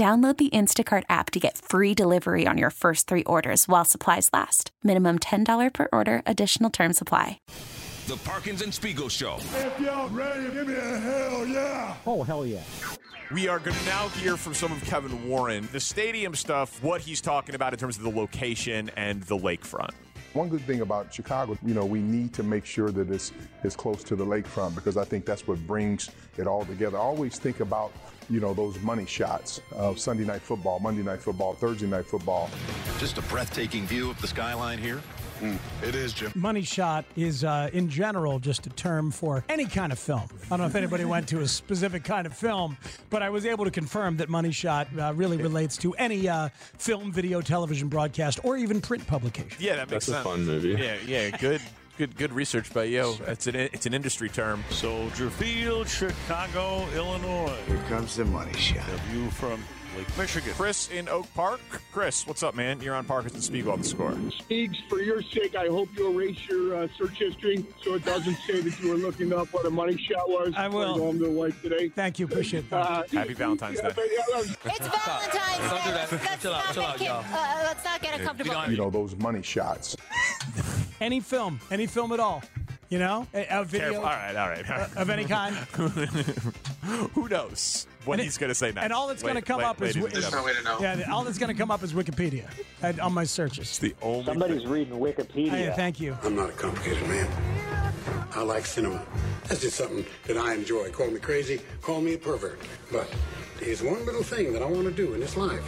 Download the Instacart app to get free delivery on your first three orders while supplies last. Minimum $10 per order, additional term supply. The Parkins and Spiegel Show. If y'all ready, give me a hell yeah. Oh, hell yeah. We are going to now hear from some of Kevin Warren, the stadium stuff, what he's talking about in terms of the location and the lakefront. One good thing about Chicago, you know, we need to make sure that it's, it's close to the lakefront because I think that's what brings it all together. I always think about, you know, those money shots of Sunday night football, Monday night football, Thursday night football. Just a breathtaking view of the skyline here. Mm, it is, Jim. Money shot is, uh, in general, just a term for any kind of film. I don't know if anybody went to a specific kind of film, but I was able to confirm that money shot uh, really relates to any uh, film, video, television broadcast, or even print publication. Yeah, that makes That's sense. a fun movie. Yeah, yeah, good. Good, good research by you. It's an it's an industry term. Soldier Field, Chicago, Illinois. Here comes the money shot. The view from Lake Michigan. Chris in Oak Park. Chris, what's up, man? You're on Parkinson and Spiegel on the score. Speaks, for your sake, I hope you erase your uh, search history so it doesn't say that you were looking up what a money shot was. I will. Go home to the wife today. Thank you. Appreciate that. Uh, Happy Valentine's Day. It's Valentine's Day. Let's, let's Chill out, not chill make out, it, y'all. uh, let's not get uncomfortable. You know, those money shots. Any film, any film at all. You know, a, a video Careful. All right, all right. All right. of any kind. Who knows what And he's going to say next? And all that's going to come wait, up is, ladies and is gentlemen. yeah, all that's going to come up is Wikipedia and on my searches. It's the only Somebody's thing. reading Wikipedia. Hey, thank you. I'm not a complicated man. I like cinema. That's just something that I enjoy. Call me crazy, call me a pervert. But there's one little thing that I want to do in this life,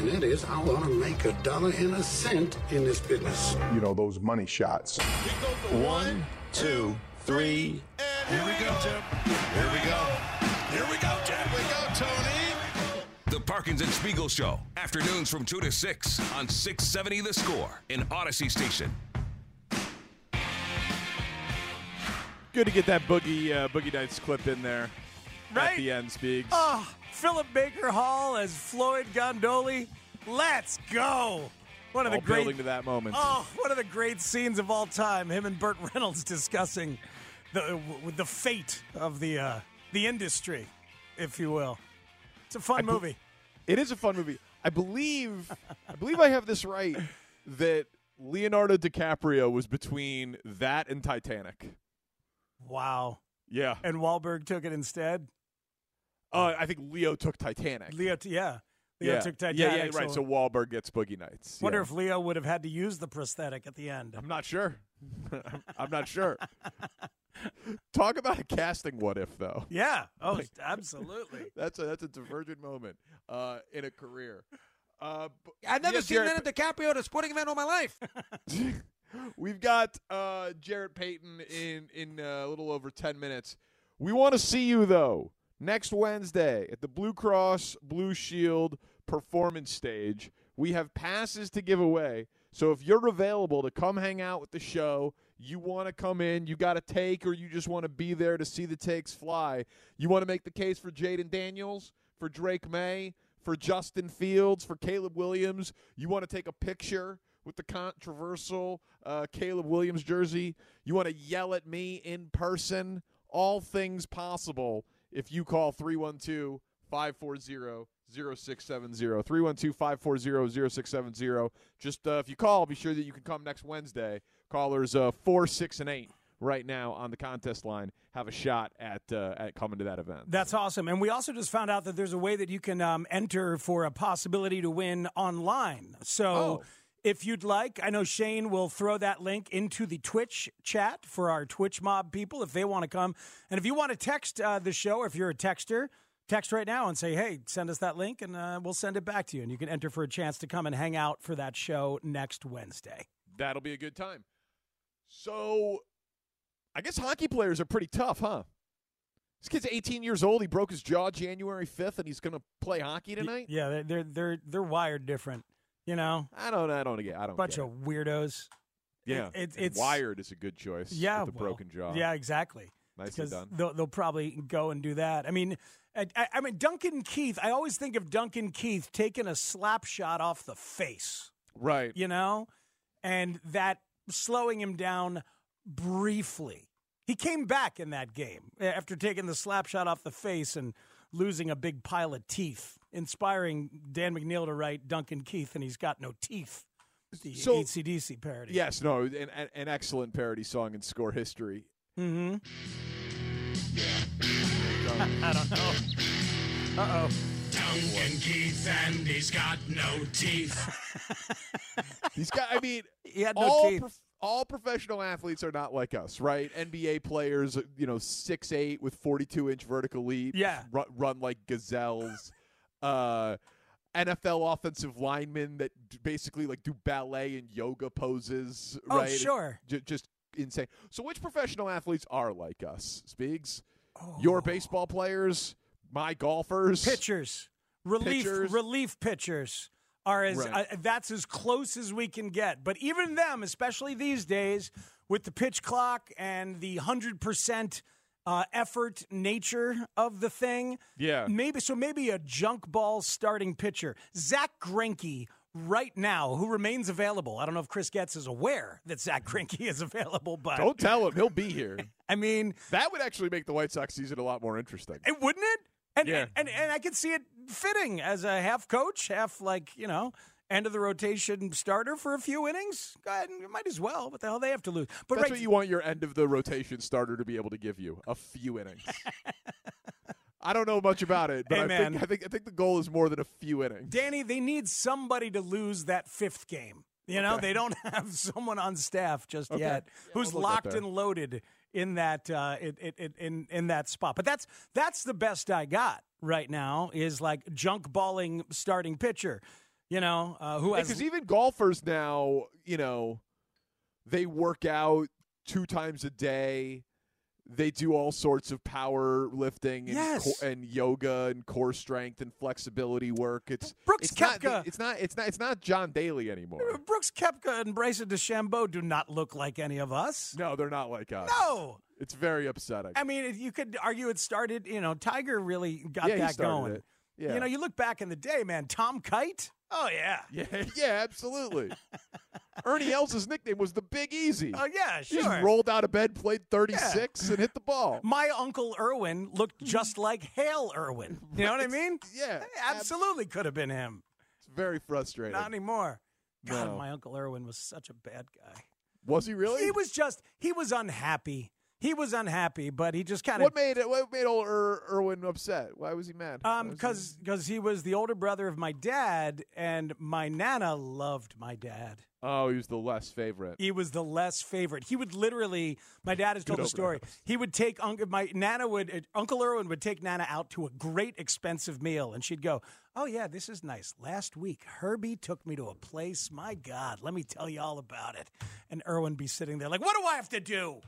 and that is I want to make a dollar and a cent in this business. You know, those money shots. One, two, three. Here we go, Jim. Here we go. Here we go, Jim. Here we go, Tony. The Parkins and Spiegel Show. Afternoons from 2 to 6 on 670 The Score in Audacy Station. Good to get that boogie uh, boogie nights clip in there Right? at the end. Speaks. Oh, Philip Baker Hall as Floyd Gondoli. Let's go. One of all the great building to that moment. Oh, one of the great scenes of all time. Him and Burt Reynolds discussing the the fate of the uh, the industry, if you will. It's a fun I movie. It is a fun movie. I believe I believe I have this right that Leonardo DiCaprio was between that and Titanic. Wow. Yeah. And Wahlberg took it instead. Uh, I think Leo took Titanic. Leo, t- yeah, Leo yeah. took Titanic. Yeah, yeah, right. So Wahlberg gets Boogie Nights. wonder yeah. if Leo would have had to use the prosthetic at the end. I'm not sure. I'm not sure. Talk about a casting what if though. Yeah. Oh, Like- absolutely. That's a that's a divergent moment uh, in a career. Uh, b- I've never yes, seen Jarrett- Leonardo DiCaprio at a sporting event all my life. We've got uh, Jarrett Payton in in uh, a little over ten minutes. We want to see you though next Wednesday at the Blue Cross Blue Shield Performance Stage. We have passes to give away, so if you're available to come hang out with the show, you want to come in, you got a take, or you just want to be there to see the takes fly. You want to make the case for Jayden Daniels, for Drake Maye, for Justin Fields, for Caleb Williams. You want to take a picture with the controversial uh, Caleb Williams jersey. You want to yell at me in person. All things possible if you call 312 540 0670. 312 540 0670. Just uh, if you call, be sure that you can come next Wednesday. Callers uh, 4, 6, and 8 right now on the contest line have a shot at uh, at coming to that event. That's awesome. And we also just found out that there's a way that you can um, enter for a possibility to win online. So. Oh. If you'd like, I know Shane will throw that link into the Twitch chat for our Twitch mob people if they want to come. And if you want to text uh, the show, if you're a texter, text right now and say, hey, send us that link and uh, we'll send it back to you. And you can enter for a chance to come and hang out for that show next Wednesday. That'll be a good time. So, I guess hockey players are pretty tough, huh? This kid's 18 years old. He broke his jaw January 5th, and he's going to play hockey tonight. Yeah, they're they're they're, they're wired different. You know, I don't. I don't get. I don't. bunch of weirdos. Yeah, It- it- it's wired is a good choice. Yeah, with the well, broken jaw. Yeah, exactly. Nicely done. They'll, they'll probably go and do that. I mean, I, I- I mean Duncan Keith. I always think of Duncan Keith taking a slap shot off the face. Right. You know, and that slowing him down briefly. He came back in that game after taking the slap shot off the face and losing a big pile of teeth, inspiring Dan McNeil to write Duncan Keith, and he's got no teeth. The So- ACDC parody. Yes. No. An, an, an excellent parody song in score history. Mm-hmm. I don't know. Uh oh. Duncan Keith and he's got no teeth. he's got. I mean, he had no all teeth. prof- all professional athletes are not like us, right? NBA players, you know, six eight with forty two inch vertical leaps. Yeah. Run, run like gazelles. uh, NFL offensive linemen that basically like do ballet and yoga poses. Oh, right? sure. J- just insane. So, which professional athletes are like us? Speaks. Oh. Your baseball players, my golfers, pitchers, relief Pitchers. relief pitchers are as Right. uh, that's as close as we can get. But even them, especially these days, with the pitch clock and the hundred percent uh, effort nature of the thing, Yeah. maybe so. Maybe a junk ball starting pitcher, Zach Greinke. Right now, who remains available? I don't know if Chris Getz is aware that Zach Greinke is available, but Don't tell him he'll be here. I mean, that would actually make the White Sox season a lot more interesting. It wouldn't it? And, Yeah. and, and and I could see it fitting as a half coach, half like you know end of the rotation starter for a few innings. Go ahead, and might as well. What the hell they have to lose? But That's right, what you want your end of the rotation starter to be able to give you a few innings. I don't know much about it, but Hey, I, think, I think I think the goal is more than a few innings. Danny, they need somebody to lose that fifth game. You know, Okay. they don't have someone on staff just Okay. yet who's locked and loaded in that uh, in, in, in in that spot. But that's that's the best I got right now is like junk balling starting pitcher. You know, uh, who has Because even golfers now, you know, they work out two times a day. They do all sorts of power lifting and, Yes. co- and yoga and core strength and flexibility work. It's Brooks it's not, it's not it's not it's not John Daly anymore. Brooks Koepka and Bryson DeChambeau do not look like any of us. No, they're not like us. No. It's very upsetting. I mean, you could argue it started, you know, Tiger really got Yeah, that going. it. Yeah. You know, you look back in the day, man, Tom Kite. Oh, yeah. Yeah, yeah, absolutely. Ernie Els' nickname was the Big Easy. Oh, yeah, He just rolled out of bed, played 36, and hit the ball. My uncle Irwin looked just like Hale Irwin. You know what I mean? Yeah, Absolutely could have been him. It's very frustrating. Not anymore. God, No. my uncle Irwin was such a bad guy. Was he really? He was just, he was unhappy. He was unhappy, but he just kind of What made it? What made old Ir- Irwin upset? Why was he mad? Why Um, was he- because because he was the older brother of my dad, and my nana loved my dad. Oh, he was the less favorite. He was the less favorite. He would literally. My dad has told the story. He would take uncle. My nana would. uh, Uncle Irwin would take nana out to a great expensive meal, and she'd go, "Oh yeah, this is nice. Last week, Herbie took me to a place. My God, let me tell you all about it." And Irwin be sitting there like, "What do I have to do?"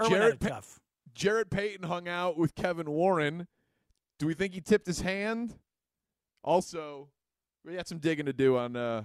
Irwin had Jared it Pa- tough. Jarrett Payton hung out with Kevin Warren. Do we think he tipped his hand? Also, we got some digging to do on. Uh,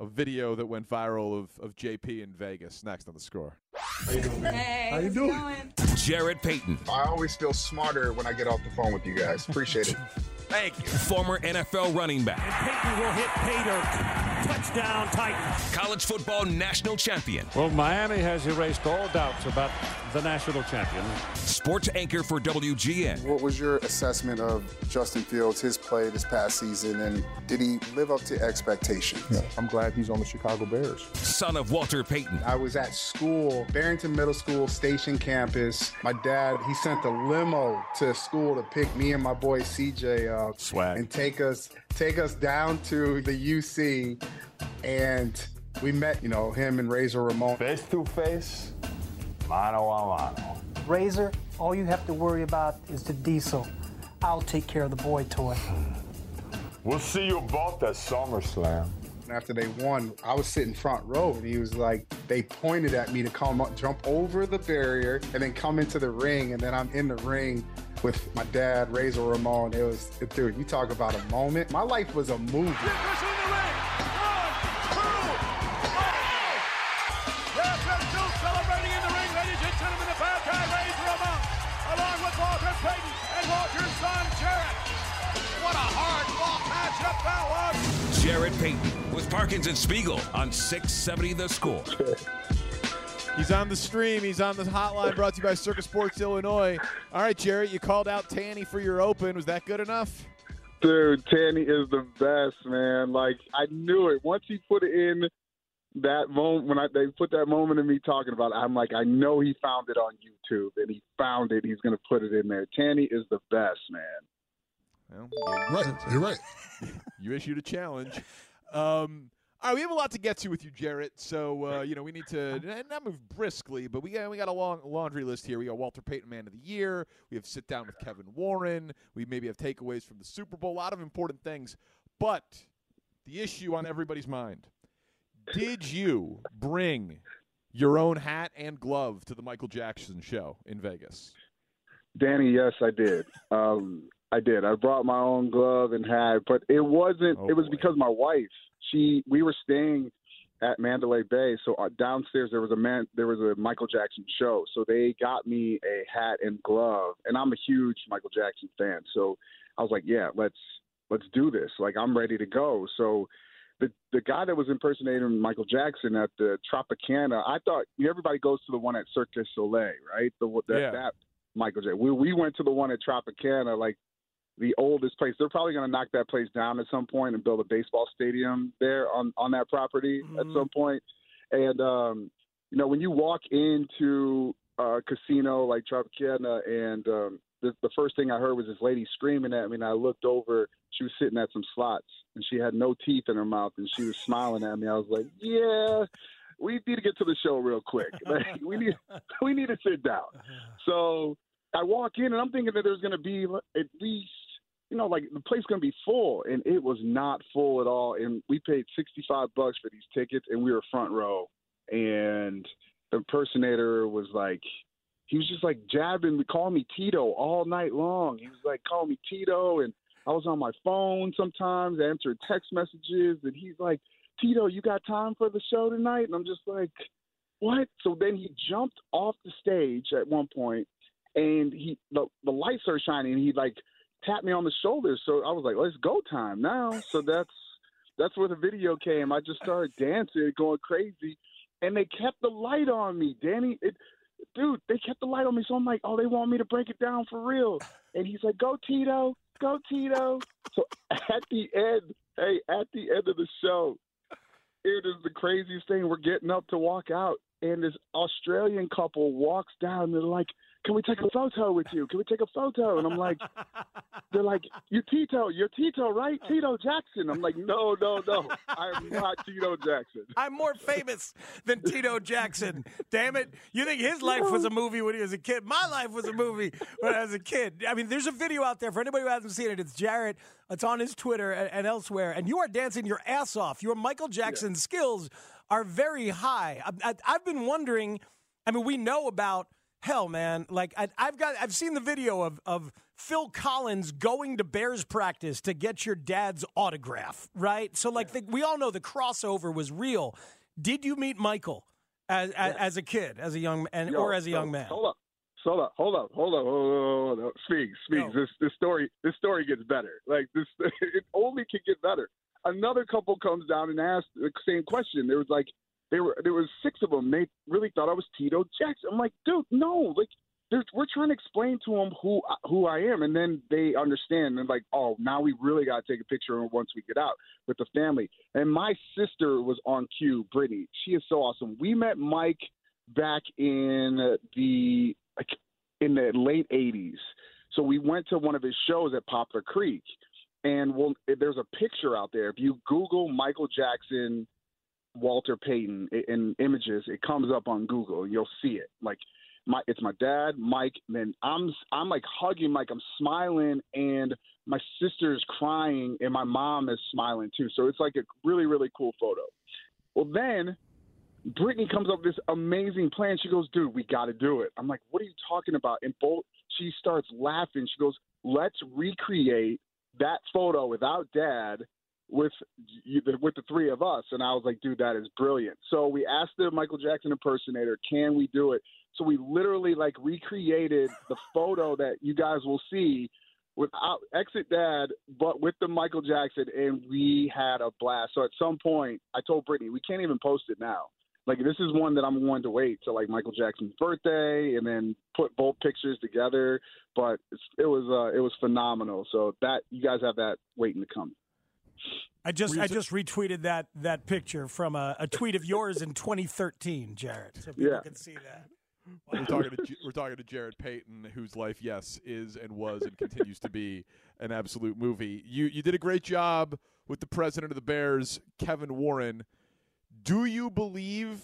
A video that went viral of, of JP in Vegas. Next on the score. How you doing? Hey, How you doing? Jarrett Payton, I always feel smarter when I get off the phone with you guys. Appreciate it. thank you. Former NFL running back, And Peyton will hit Pater. Touchdown, Titans. college football national champion, Well, Miami has erased all doubts about the national champion. sports anchor for WGN, What was your assessment of Justin Fields, his play this past season, and did he live up to expectations? Yeah, I'm glad he's on the Chicago Bears. son of Walter Payton, I was at school, Barrington Middle School, Station Campus. My dad, he sent a limo to school to pick me and my boy CJ up Swag. and take us take us down to the UC, and we met, you know, him and Razor Ramon. Face to face, mano a mano. Razor, all you have to worry about is the diesel. I'll take care of the boy toy. We'll see you both at SummerSlam. After they won, I was sitting front row, and he was like, they pointed at me to come up, jump over the barrier, and then come into the ring, and then I'm in the ring with my dad, Razor Ramon. It was, dude, you talk about a moment. My life was a movie. Was. Jarrett Payton with Parkins and Spiegel on 670 The Score. He's on the stream. He's on the hotline brought to you by Circa Sports Illinois. All right, Jarrett, you called out Tanny for your open. Was that good enough? Dude, Tanny is the best, man. Like I knew it. Once he put it in that moment when I they put that moment of me talking about it, I'm like, I know he found it on YouTube and he found it. He's gonna put it in there. Tanny is the best, man. Well, Right, you're right. You issued a challenge. Um, all right, we have a lot to get to with you, Jarrett. So uh, you know we need to n- not move briskly, but we got we got a long laundry list here. We got Walter Payton Man of the Year. We have sit down with Kevin Warren. We maybe have takeaways from the Super Bowl. A lot of important things, but the issue on everybody's mind: Did you bring your own hat and glove to the Michael Jackson show in Vegas? Danny, yes, I did. Um, I did. I brought my own glove and hat, but it wasn't. Oh, it was boy. because my wife. She. We were staying at Mandalay Bay, so uh, downstairs there was a man. There was a Michael Jackson show, so they got me a hat and glove, and I'm a huge Michael Jackson fan. So I was like, yeah, let's let's do this. Like I'm ready to go. So. The, the guy that was impersonating Michael Jackson at the Tropicana, I thought everybody goes to the one at Cirque du Soleil, right? The that, Yeah. that Michael Jackson. We we went to the one at Tropicana, like the oldest place. They're probably going to knock that place down at some point and build a baseball stadium there on on that property at some point. And um, you know, when you walk into a casino like Tropicana, and um, the, the first thing I heard was this lady screaming at me, and I looked over. She was sitting at some slots, and she had no teeth in her mouth, and she was smiling at me. I was like, "Yeah." We need to get to the show real quick. Like, we need we need to sit down. So I walk in and I'm thinking that there's going to be at least, you know, like the place to be full, and it was not full at all. And we paid 65 bucks for these tickets, and we were front row. And the impersonator was like, he was just like jabbing, we calling me Tito all night long. He was like calling me Tito, and I was on my phone sometimes, answering text messages, and he's like, Tito, you got time for the show tonight? And I'm just like, what? So then he jumped off the stage at one point, and he the, the lights are shining, and he like tapped me on the shoulder. So I was like, let's go time now. So that's that's where the video came. I just started dancing, going crazy, and they kept the light on me, Danny. It, dude, they kept the light on me. So I'm like, oh, they want me to break it down for real. And he's like, go Tito, go Tito. So at the end, hey, at the end of the show, it is the craziest thing. We're getting up to walk out, and this Australian couple walks down. And they're like, "Can we take a photo with you? Can we take a photo?" And I'm like, "They're like, you're Tito, you're Tito, right? Tito Jackson." I'm like, "No, no, no, I'm not Tito Jackson." I'm more famous than Tito Jackson. Damn it. You think his life was a movie when he was a kid? My life was a movie when I was a kid. I mean, there's a video out there for anybody who hasn't seen it. It's Jarrett. It's on his Twitter and, and elsewhere. And you are dancing your ass off. Your Michael Jackson skills are very high. I, I, I've been wondering. I mean, we know about hell, man. Like I, I've got, I've seen the video of of Phil Collins going to Bears practice to get your dad's autograph, right? So, like, the, we all know the crossover was real. Did you meet Michael as as, as a kid, as a young and Yo, or as a yo, young man? Hold up. Hold up, hold up, hold up, hold up, hold up. Speaks, speaks. This this story this story gets better. Like this it only can get better. Another couple comes down and asks the same question. There was like there were there was six of them. They really thought I was Tito Jackson. I'm like, dude, no, like we're trying to explain to them who who I am, and then they understand and like, oh, now we really got to take a picture once we get out with the family. And my sister was on cue, Brittany. She is so awesome. We met Mike back in the in the late '80s. So we went to one of his shows at Poplar Creek, and well, there's a picture out there. If you Google Michael Jackson, Walter Payton in images, it comes up on Google. You'll see it. Like my, it's my dad, Mike. And then I'm I'm like hugging Mike. I'm smiling, and my sister's crying, and my mom is smiling too. So it's like a really really cool photo. Well, then Brittany comes up with this amazing plan. She goes, "Dude, we got to do it." I'm like, "What are you talking about?" And both she starts laughing. She goes, "Let's recreate that photo without Dad with with the three of us." And I was like, "Dude, that is brilliant." So we asked the Michael Jackson impersonator, "Can we do it?" So we literally like recreated the photo that you guys will see without exit dad, but with the Michael Jackson, and we had a blast. So at some point, I told Brittany, we can't even post it now. Like this is one that I'm going to wait till like Michael Jackson's birthday, and then put both pictures together. But it's, it was uh, it was phenomenal. So that you guys have that waiting to come. I just I just retweeted that that picture from a, a tweet of yours in 2013, Jarrett. So people Yeah. can see that. We're talking to we're talking to Jarrett Payton, whose life, yes, is and was and continues to be an absolute movie. You you did a great job with the president of the Bears, Kevin Warren. Do you believe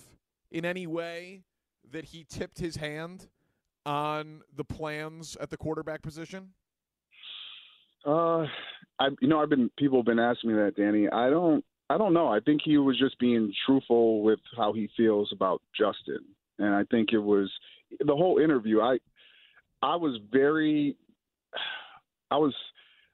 in any way that he tipped his hand on the plans at the quarterback position? Uh, I you know I've been people have been asking me that, Danny. I don't I don't know. I think he was just being truthful with how he feels about Justin, and I think it was the whole interview. I I was very I was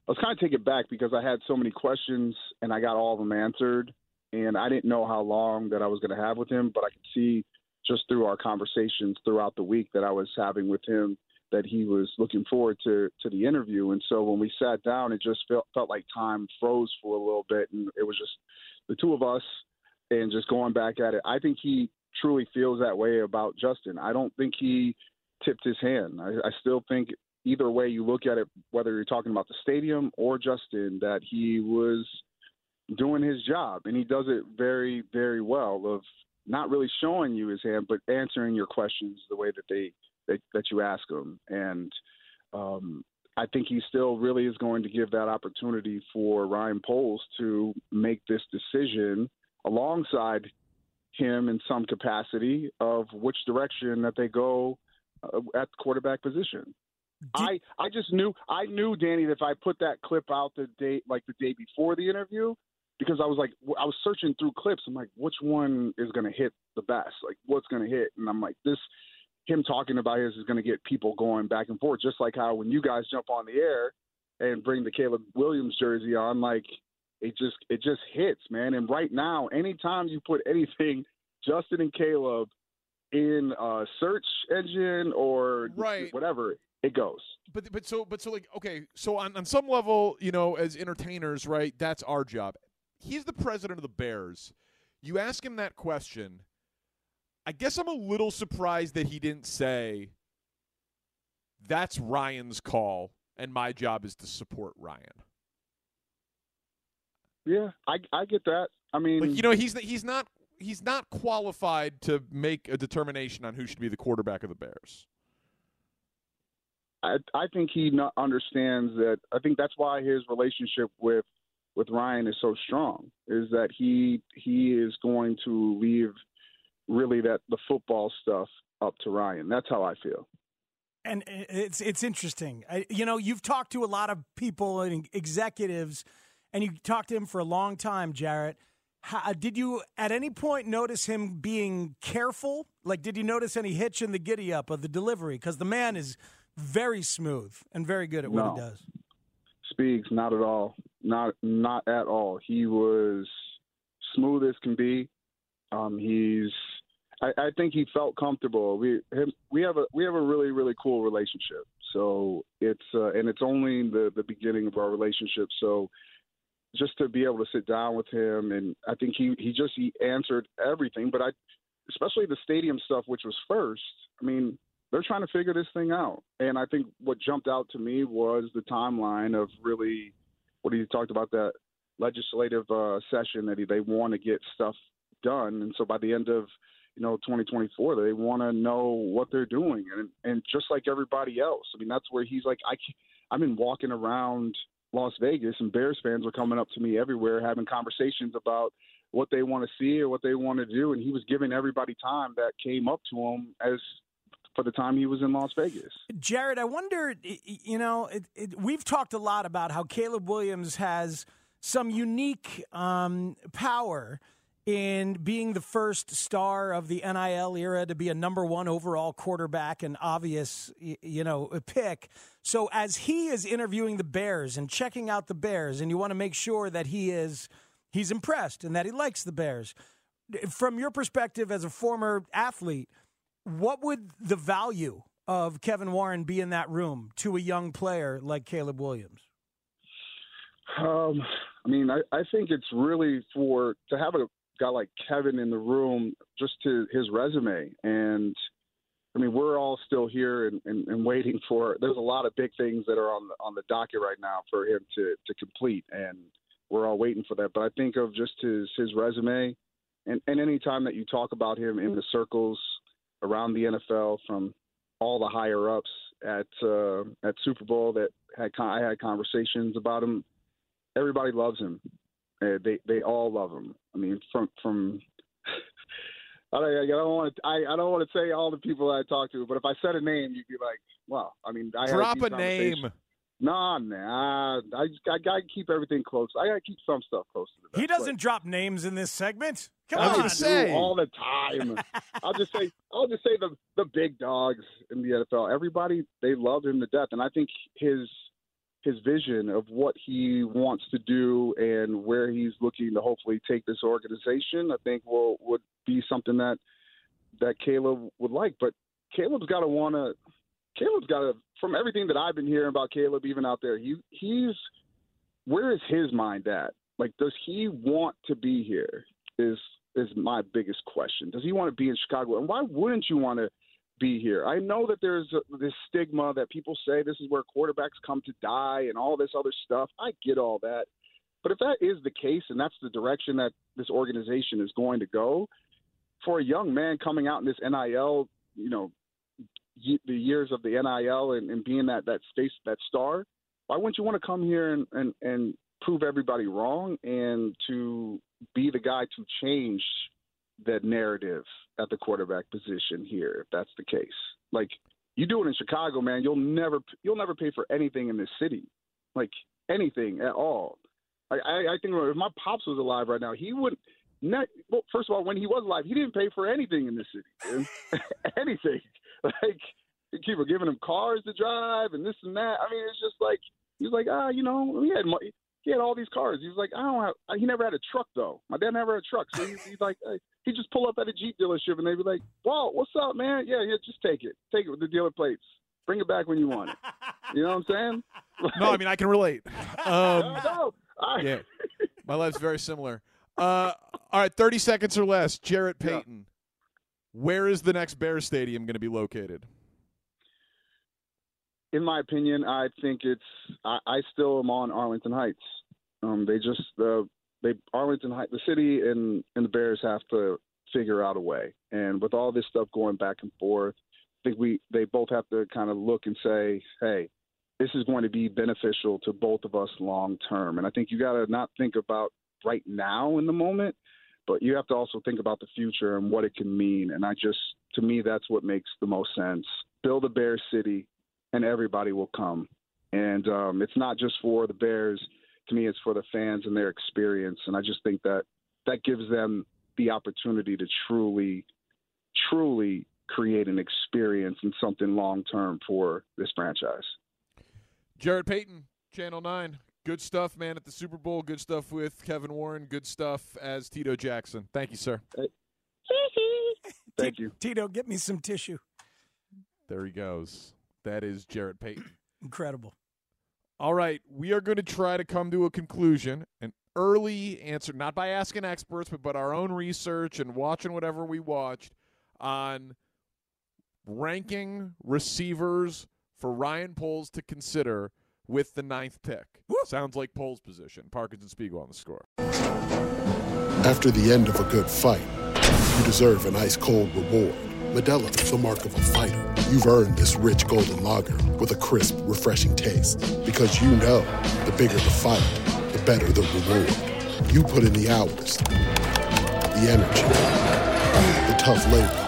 I was kind of taken back because I had so many questions and I got all of them answered, and I didn't know how long that I was going to have with him, but I could see just through our conversations throughout the week that I was having with him that he was looking forward to to the interview. And so when we sat down, it just felt felt like time froze for a little bit, and it was just the two of us and just going back at it. I think he truly feels that way about Justin. I don't think he tipped his hand. I, I still think either way you look at it, whether you're talking about the stadium or Justin, that he was doing his job, and he does it very, very well. Of not really showing you his hand, but answering your questions the way that they that, that you ask him. And um, I think he still really is going to give that opportunity for Ryan Poles to make this decision alongside him in some capacity of which direction that they go uh, at the quarterback position. I I just knew I knew Danny that if I put that clip out the day like the day before the interview because I was like, I was searching through clips. I'm like, which one is going to hit the best? Like, what's going to hit? And I'm like, this, him talking about his is going to get people going back and forth, just like how when you guys jump on the air and bring the Caleb Williams jersey on, like, it just it just hits, man. And right now, anytime you put anything Justin and Caleb in a search engine or Right. whatever, it goes. But but so but so like okay, so on on some level, you know, as entertainers, right? That's our job. He's the president of the Bears. You ask him that question. I guess I'm a little surprised that he didn't say that's Ryan's call and my job is to support Ryan. Yeah, I I get that. I mean, Like you know, he's he's not he's not qualified to make a determination on who should be the quarterback of the Bears. I I think he not understands that. I think that's why his relationship with with Ryan is so strong. Is that he he is going to leave really that the football stuff up to Ryan. That's how I feel. And it's it's interesting. I, you know, you've talked to a lot of people and executives, and you talked to him for a long time, Jarrett. How, did you at any point notice him being careful? Like, did you notice any hitch in the giddy up of the delivery? Because the man is very smooth and very good at what No. he does. Speaks not at all. Not not at all. He was smooth as can be. Um, he's. I, I think he felt comfortable. We him, we have a we have a really really cool relationship. So it's uh, and it's only the the beginning of our relationship. So just to be able to sit down with him and I think he he just he answered everything. But I especially the stadium stuff, which was first. I mean, they're trying to figure this thing out. And I think what jumped out to me was the timeline of really what he talked about that legislative uh, session that he, they want to get stuff done. And so by the end of you know 2024, they want to know what they're doing. And and just like everybody else, I mean that's where he's like I I've been walking around Las Vegas and Bears fans were coming up to me everywhere having conversations about what they want to see or what they want to do, and he was giving everybody time that came up to him as for the time he was in Las Vegas. Jarrett, I wonder, you know, it, it, we've talked a lot about how Caleb Williams has some unique um, power in being the first star of the NIL era to be a number one overall quarterback and obvious, you know, pick. So as he is interviewing the Bears and checking out the Bears, and you want to make sure that he is he's impressed and that he likes the Bears. From your perspective as a former athlete, what would the value of Kevin Warren be in that room to a young player like Caleb Williams? Um, I mean, I, I think it's really for to have a guy like Kevin in the room, just to his resume. And I mean, we're all still here and, and, and waiting for. There's a lot of big things that are on the on the docket right now for him to to complete, and we're all waiting for that. But I think of just his his resume, and and any time that you talk about him in the circles around the NFL, from all the higher ups at uh, at Super Bowl that had con- I had conversations about him everybody loves him. Uh, they they all love him. I mean, from from I don't, I don't want to I, I don't want to say all the people that I talked to, but if I said a name, you'd be like, "Wow." I mean, I Drop a name. Conversations- Nah, nah. I just, I gotta keep everything close. I gotta keep some stuff close to the vest. He doesn't drop names in this segment. Come I on, just do all the time. I'll just say I'll just say the the big dogs in the NFL. Everybody they love him to death, and I think his his vision of what he wants to do and where he's looking to hopefully take this organization, I think will would be something that that Caleb would like. But Caleb's got to want to. Caleb's got to. From everything that I've been hearing about Caleb, even out there, he he's where is his mind at? Like, does he want to be here? Is is my biggest question. Does he want to be in Chicago? And why wouldn't you want to be here? I know that there's a, this stigma that people say this is where quarterbacks come to die and all this other stuff. I get all that. But if that is the case and that's the direction that this organization is going to go, for a young man coming out in this NIL, you know, the years of the NIL and, and being that that space that star, why wouldn't you want to come here and, and, and prove everybody wrong and to be the guy to change that narrative at the quarterback position here if that's the case. Like you do it in Chicago, man, you'll never you'll never pay for anything in this city. Like anything at all. I, I, I think if my pops was alive right now, he would. Not, well, first of all, when he was alive, he didn't pay for anything in this city. anything. Like people giving him cars to drive and this and that. I mean, it's just like he's like, ah, you know, he had money. He had all these cars. He was like, I don't have. He never had a truck though. My dad never had a truck, so he's, he's like, hey, he just pull up at a Jeep dealership and they'd be like, "Walt, what's up, man? Yeah, yeah, just take it, take it with the dealer plates. Bring it back when you want it." You know what I'm saying? No, I mean I can relate. Um, no, I, yeah, my life's very similar. Uh, all right, thirty seconds or less. Jarrett Payton. Where is the next Bears stadium going to be located? in my opinion, I think it's. I, I still am on Arlington Heights. Um, they just uh, they Arlington Heights, the city and and the Bears have to figure out a way. And with all this stuff going back and forth, I think we they both have to kind of look and say, hey, this is going to be beneficial to both of us long term. And I think you got to not think about right now in the moment, but you have to also think about the future and what it can mean. And I just, to me, that's what makes the most sense. Build a Bear City, and everybody will come. And um, it's not just for the Bears. To me, it's for the fans and their experience. And I just think that that gives them the opportunity to truly, truly create an experience and something long term for this franchise. Jarrett Payton, Channel 9. Good stuff, man, at the Super Bowl. Good stuff with Kevin Warren. Good stuff as Tito Jackson. Thank you, sir. Thank you. Tito, get me some tissue. There he goes. That is Jarrett Payton. Incredible. All right, we are going to try to come to a conclusion, an early answer, not by asking experts, but but our own research and watching whatever we watched on ranking receivers for Ryan Poles to consider with the ninth pick. Sounds like Poles' position. Parkins and Spiegel on the score. After the end of a good fight, you deserve an ice cold reward. Modelo is the mark of a fighter. You've earned this rich golden lager with a crisp, refreshing taste. Because you know the bigger the fight, the better the reward. You put in the hours, the energy, the tough labor.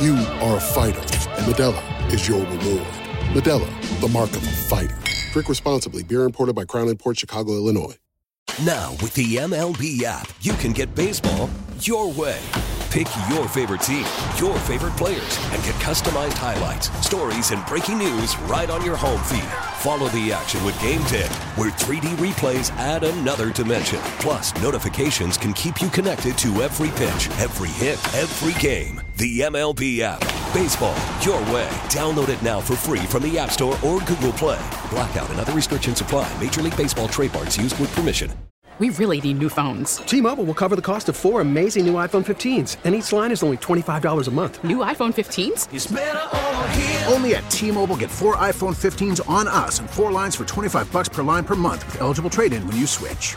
You are a fighter, and Modelo is your reward. Modelo, the mark of a fighter. Drink responsibly. Beer imported by Crown Port Chicago, Illinois. Now, with the MLB app, you can get baseball your way. Pick your favorite team, your favorite players, and get customized highlights, stories, and breaking news right on your home feed. Follow the action with Game Day, where 3D replays add another dimension. Plus, notifications can keep you connected to every pitch, every hit, every game. The MLB app. Baseball, your way. Download it now for free from the App Store or Google Play. Blackout and other restrictions apply. Major League Baseball trademarks used with permission. We really need new phones. T-Mobile will cover the cost of four amazing new iPhone 15s, and each line is only $25 a month. New iPhone 15s? Only at T-Mobile get four iPhone 15s on us and four lines for 25 bucks per line per month with eligible trade-in when you switch.